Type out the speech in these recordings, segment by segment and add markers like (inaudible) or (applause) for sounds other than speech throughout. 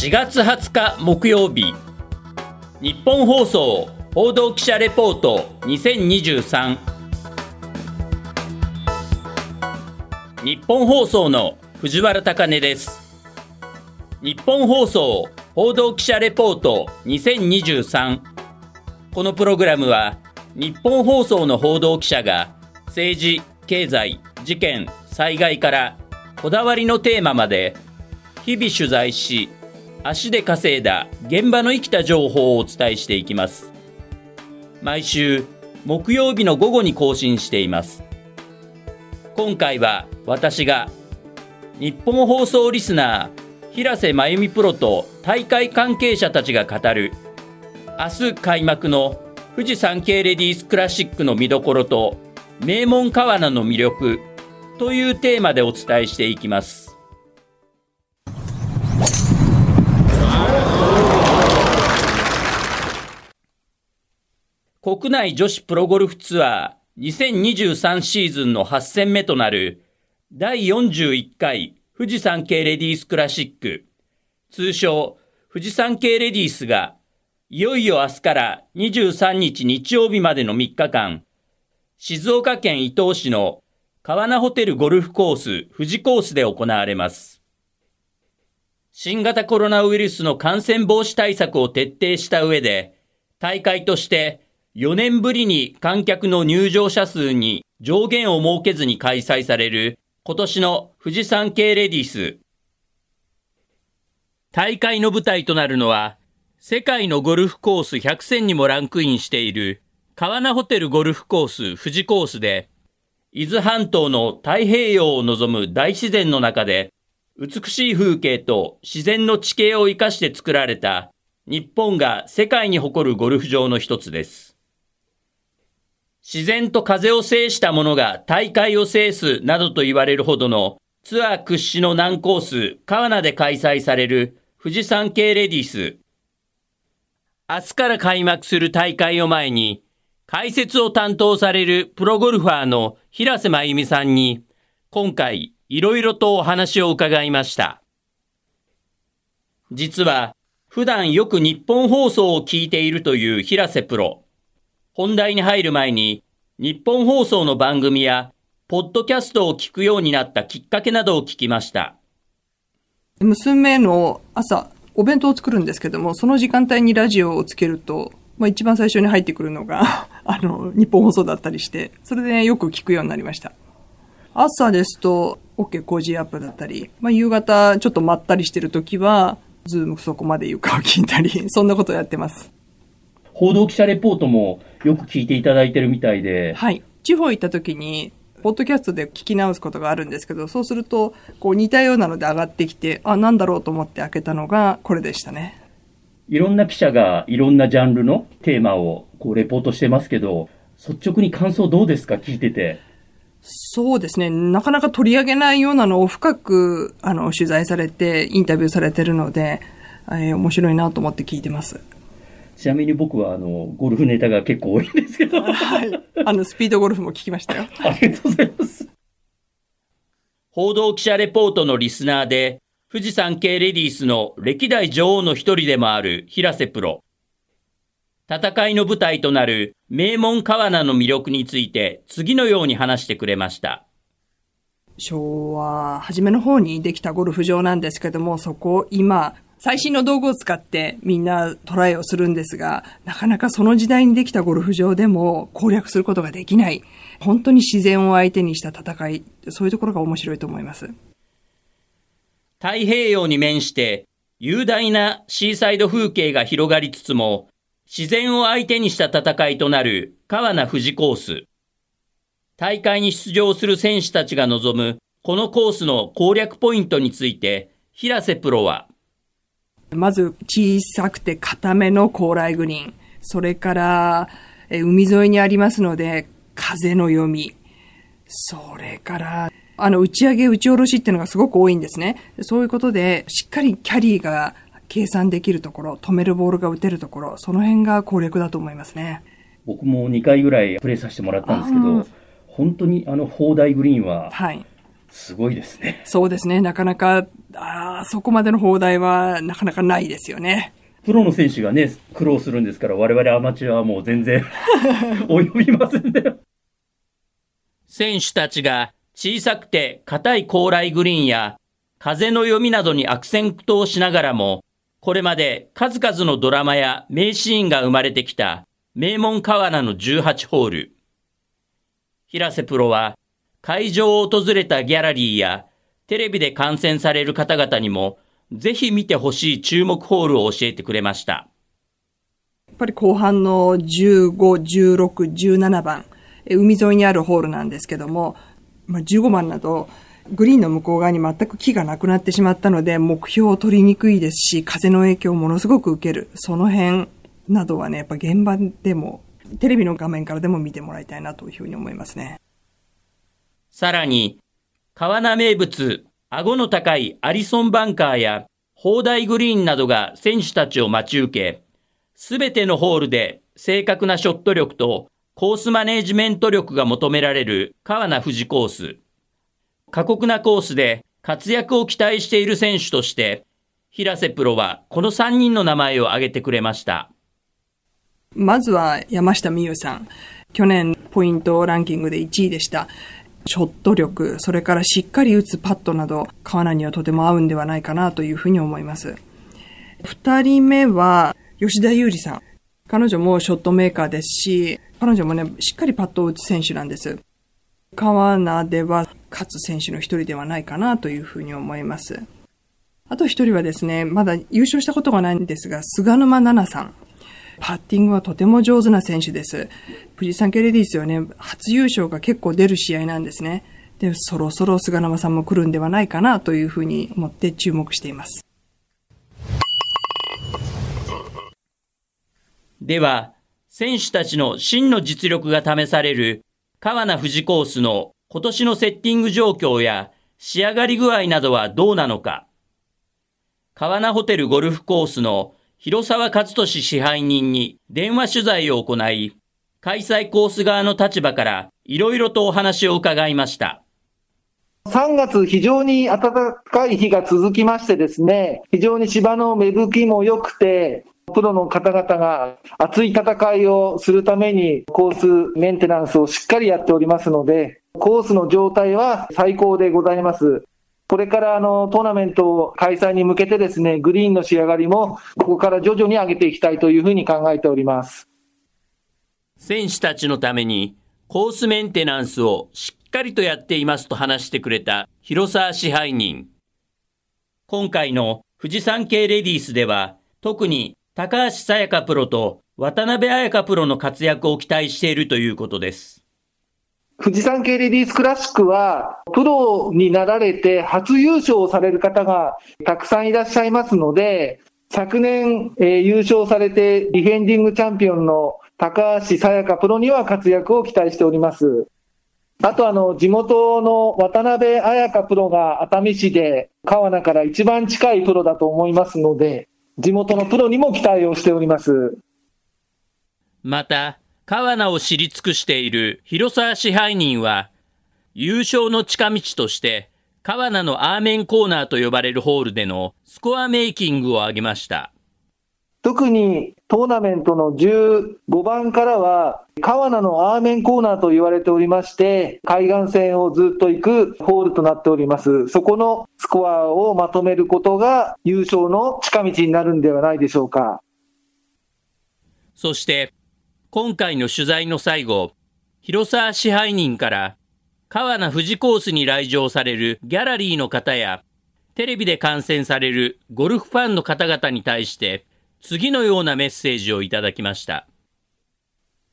4月20日木曜日。日本放送報道記者レポート2023日本放送の藤原貴根です。日本放送報道記者レポート2023このプログラムは日本放送の報道記者が政治経済事件災害からこだわりのテーマまで日々取材し足で稼いだ現場の生きた情報をお伝えしていきます。毎週木曜日の午後に更新しています。今回は私が日本放送リスナー平瀬真由美プロと大会関係者たちが語る明日開幕の富士山系レディースクラシックの見どころと名門川名の魅力というテーマでお伝えしていきます。国内女子プロゴルフツアー2023シーズンの8戦目となる第41回富士山系レディースクラシック通称富士山系レディースがいよいよ明日から23日日曜日までの3日間静岡県伊東市の川名ホテルゴルフコース富士コースで行われます。新型コロナウイルスの感染防止対策を徹底した上で、大会として4年ぶりに観客の入場者数に上限を設けずに開催される今年の富士山系レディース。大会の舞台となるのは、世界のゴルフコース100選にもランクインしている川名ホテルゴルフコース富士コースで、伊豆半島の太平洋を望む大自然の中で、美しい風景と自然の地形を生かして作られた日本が世界に誇るゴルフ場の一つです。自然と風を制したものが大会を制すなどと言われるほどのツアー屈指の難コース、川名で開催される富士山系レディース。明日から開幕する大会を前に、解説を担当されるプロゴルファーの平瀬真由美さんに、今回いろいろとお話を伺いました。実は、普段よく日本放送を聞いているという平瀬プロ。本題に入る前に、日本放送の番組や、ポッドキャストを聞くようになったきっかけなどを聞きました。娘の朝、お弁当を作るんですけども、その時間帯にラジオをつけると、まあ一番最初に入ってくるのが、(laughs) あの、ニッポン放送だったりして、それで、ね、よく聞くようになりました。朝ですと、OK 工事アップだったり、まあ夕方ちょっとまったりしてる時は、ズームそこまで言うかを聞いたり、そんなことをやってます。報道記者レポートもよく聞いていただいてるみたいで、はい。地方行った時に、ポッドキャストで聞き直すことがあるんですけど、そうすると、こう似たようなので上がってきて、あ、なんだろうと思って開けたのがこれでしたね。いろんな記者がいろんなジャンルのテーマをこうレポートしてますけど、率直に感想どうですか？聞いてて。そうですね。なかなか取り上げないようなのを深く、あの、取材されて、インタビューされてるので、えー面白いなと思って聞いてます。ちなみに僕はあの、ゴルフネタが結構多いんですけど。あはい。あの、スピードゴルフも聞きましたよ。(laughs) りがとうございます。報道記者レポートのリスナーで、富士山系レディースの歴代女王の一人でもある平瀬プロ。戦いの舞台となる名門川名の魅力について次のように話してくれました。昭和初めの方にできたゴルフ場なんですけども、そこ今、最新の道具を使ってみんなトライをするんですが、なかなかその時代にできたゴルフ場でも攻略することができない。本当に自然を相手にした戦い、そういうところが面白いと思います。太平洋に面して雄大なシーサイド風景が広がりつつも、自然を相手にした戦いとなる川名富士コース。大会に出場する選手たちが望むこのコースの攻略ポイントについて、平瀬プロは、まず小さくて固めの高麗グリーン。それから、え海沿いにありますので、風の読み。それから、あの、打ち上げ、打ち下ろしっていうのがすごく多いんですね。そういうことで、しっかりキャリーが計算できるところ、止めるボールが打てるところ、その辺が攻略だと思いますね。僕も2回ぐらいプレーさせてもらったんですけあど、本当にあの砲台グリーンははい。すごいですね。そうですね。なかなかあそこまでの放題はなかなかないですよね。プロの選手がね、苦労するんですから、我々アマチュアはもう全然 (laughs) (laughs) 及びませんね。選手たちが小さくて硬い高麗グリーンや風の読みなどに悪戦苦闘しながらも、これまで数々のドラマや名シーンが生まれてきた名門川奈の18ホール。平瀬プロは会場を訪れたギャラリーやテレビで観戦される方々にもぜひ見てほしい注目ホールを教えてくれました。やっぱり後半の15、16、17番、海沿いにあるホールなんですけども、まあ、15番など、グリーンの向こう側に全く木がなくなってしまったので、目標を取りにくいですし、風の影響をものすごく受ける。その辺などはね、やっぱ現場でも、テレビの画面からでも見てもらいたいなというふうに思いますね。さらに、川名名物、顎の高いアリソンバンカーや、砲台グリーンなどが選手たちを待ち受け、すべてのホールで正確なショット力とコースマネージメント力が求められる川名富士コース。過酷なコースで活躍を期待している選手として、平瀬プロはこの3人の名前を挙げてくれました。まずは山下美優さん。去年ポイントランキングで1位でした。ショット力、それからしっかり打つパットなど、川名にはとても合うんではないかなというふうに思います。二人目は吉田優里さん。彼女もショットメーカーですし、彼女もね、しっかりパットを打つ選手なんです。川名では勝つ選手の一人ではないかなというふうに思います。あと一人はですね、まだ優勝したことがないんですが、菅沼奈々さん。パッティングはとても上手な選手です。富士山系レディースはね、初優勝が結構出る試合なんですね。で、そろそろ菅沼さんも来るんではないかなというふうに思って注目しています。では、選手たちの真の実力が試される川名富士コースの今年のセッティング状況や仕上がり具合などはどうなのか。川名ホテルゴルフコースの広沢勝利支配人に電話取材を行い、開催コース側の立場からいろいろとお話を伺いました。3月、非常に暖かい日が続きましてですね、非常に芝の芽吹きも良くて、プロの方々が熱い戦いをするためにコースメンテナンスをしっかりやっておりますので、コースの状態は最高でございます。これからあのトーナメント開催に向けてですね、グリーンの仕上がりもここから徐々に上げていきたいというふうに考えております。選手たちのためにコースメンテナンスをしっかりとやっていますと話してくれた広沢支配人。今回の富士山系レディースでは特に高橋沙也加プロと渡辺彩香プロの活躍を期待しているということです。富士山系レディースクラシックは、プロになられて初優勝される方がたくさんいらっしゃいますので、昨年、えー、優勝されてディフェンディングチャンピオンの高橋沙也加プロには活躍を期待しております。あとあの、地元の渡辺彩香プロが熱海市で川名から一番近いプロだと思いますので、地元のプロにも期待をしております。また、川名を知り尽くしている広沢支配人は、優勝の近道として、川名のアーメンコーナーと呼ばれるホールでのスコアメイキングを挙げました。特にトーナメントの15番からは、川名のアーメンコーナーと言われておりまして、海岸線をずっと行くホールとなっております。そこのスコアをまとめることが優勝の近道になるんではないでしょうか。そして、今回の取材の最後、広沢支配人から川名富士コースに来場されるギャラリーの方や、テレビで観戦されるゴルフファンの方々に対して、次のようなメッセージをいただきました。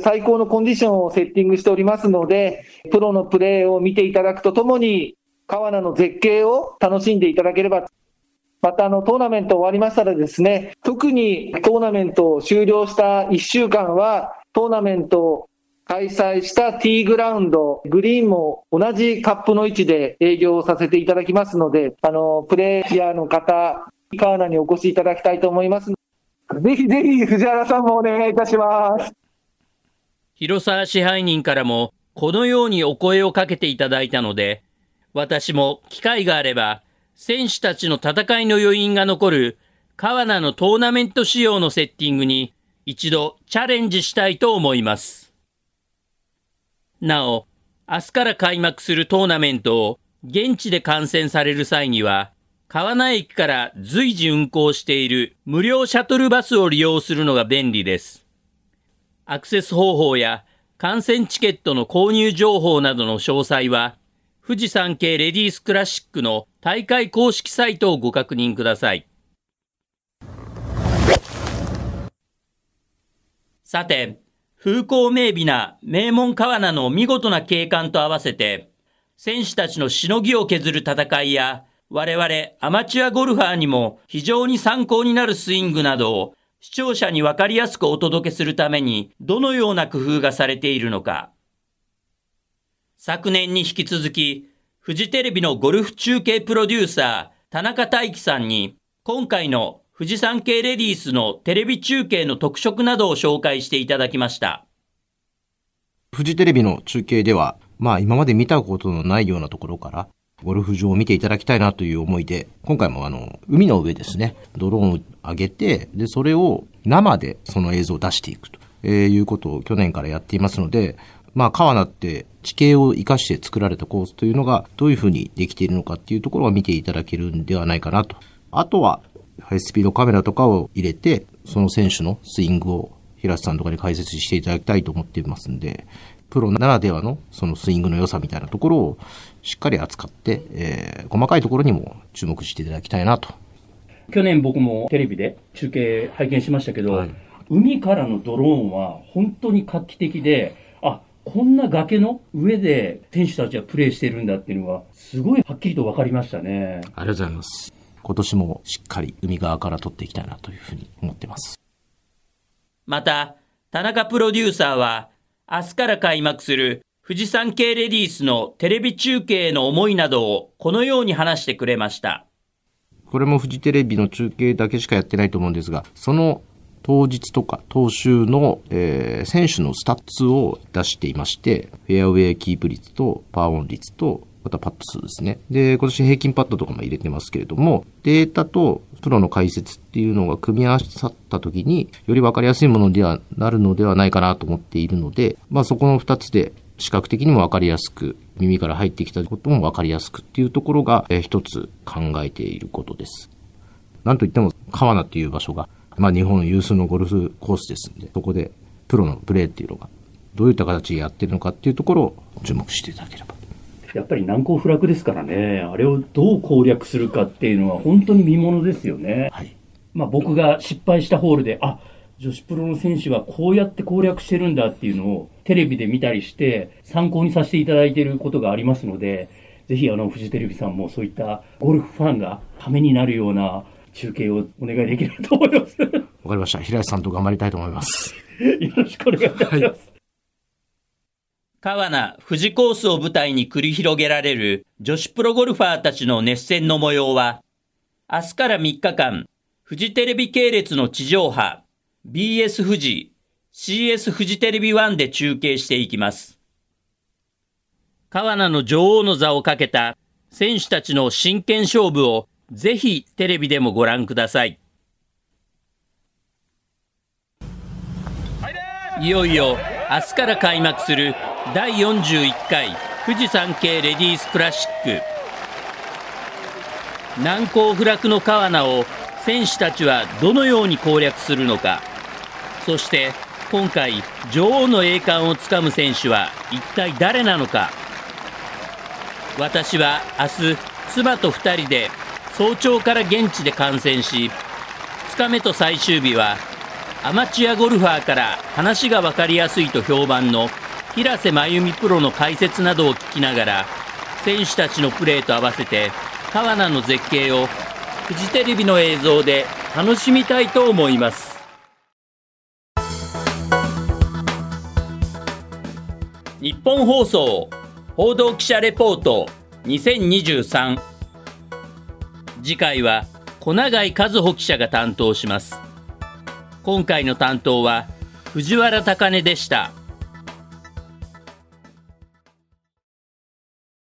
最高のコンディションをセッティングしておりますので、プロのプレーを見ていただくとともに、川名の絶景を楽しんでいただければまたあのトーナメント終わりましたらですね、特にトーナメントを終了した1週間は、トーナメントを開催したティーグラウンド、グリーンも同じカップの位置で営業させていただきますので、あの、プレイヤーの方、川名にお越しいただきたいと思います。ぜひぜひ藤原さんもお願いいたします。広沢支配人からも、このようにお声をかけていただいたので、私も機会があれば、選手たちの戦いの余韻が残る川名のトーナメント仕様のセッティングに一度チャレンジしたいと思います。なお、明日から開幕するトーナメントを現地で観戦される際には、川名駅から随時運行している無料シャトルバスを利用するのが便利です。アクセス方法や観戦チケットの購入情報などの詳細は、富士山系レディースクラシックの大会公式サイトをご確認ください。さて、風光明媚な名門川名の見事な景観と合わせて、選手たちのしのぎを削る戦いや我々アマチュアゴルファーにも非常に参考になるスイングなどを視聴者にわかりやすくお届けするためにどのような工夫がされているのか。昨年に引き続き、フジテレビのゴルフ中継プロデューサー、田中大樹さんに、今回の富士山系レディースのテレビ中継の特色などを紹介していただきました。フジテレビの中継では、まあ今まで見たことのないようなところから、ゴルフ場を見ていただきたいなという思いで、今回もあの、海の上ですね、ドローンを上げて、で、それを生でその映像を出していくと、え、いうことを去年からやっていますので、まあ、川名って地形を生かして作られたコースというのがどういうふうにできているのかっていうところを見ていただけるんではないかなと。あとは、ハイスピードカメラとかを入れて、その選手のスイングを平瀬さんとかに解説していただきたいと思っていますんで、プロならではのそのスイングの良さみたいなところをしっかり扱って、えー、細かいところにも注目していただきたいなと。去年僕もテレビで中継拝見しましたけど、はい、海からのドローンは本当に画期的で、あ、こんな崖の上で選手たちはプレーしてるんだっていうのは、すごいはっきりと分かりましたね。ありがとうございます。今年もしっかり海側から撮っていきたいなというふうに思っています。また、田中プロデューサーは、明日から開幕する富士山系レディースのテレビ中継への思いなどをこのように話してくれました。これもフジテレビの中継だけしかやってないと思うんですが、その当日とか当週の、えー、選手のスタッツを出していまして、フェアウェイキープ率とパーオン率と、またパット数ですね。で、今年平均パットとかも入れてますけれども、データとプロの解説っていうのが組み合わさった時に、より分かりやすいものではなるのではないかなと思っているので、まあそこの二つで視覚的にも分かりやすく、耳から入ってきたことも分かりやすくっていうところが、えー、一つ考えていることです。なんといっても、川名っていう場所が、まあ日本有数のゴルフコースですんで、そこでプロのプレーっていうのが、どういった形でやってるのかっていうところを注目していただければ。やっぱり難攻不落ですからね、あれをどう攻略するかっていうのは本当に見ものですよね。はい。まあ僕が失敗したホールで、あ、女子プロの選手はこうやって攻略してるんだっていうのをテレビで見たりして参考にさせていただいていることがありますので、ぜひあの、フジテレビさんもそういったゴルフファンがためになるような中継をお願いできると思います。わかりました。平井さんと頑張りたいと思います。(laughs) よろしくお願いいたします。はい川名、富士コースを舞台に繰り広げられる女子プロゴルファーたちの熱戦の模様は、明日から3日間、フジテレビ系列の地上波、BS 富士、CS 富士テレビ1で中継していきます。川名の女王の座をかけた選手たちの真剣勝負をぜひテレビでもご覧ください。いよいよ明日から開幕する第41回富士山系レディースクラシック。難攻不落の川名を選手たちはどのように攻略するのか。そして今回女王の栄冠をつかむ選手は一体誰なのか私は明日妻と2人で早朝から現地で観戦し2日目と最終日はアマチュアゴルファーから話が分かりやすいと評判の平瀬真由美プロの解説などを聞きながら選手たちのプレーと合わせて川名の絶景をフジテレビの映像で楽しみたいと思います。日本放送報道記者レポート2023次回は小永井和穂記者が担当します。今回の担当は藤原貴根でした。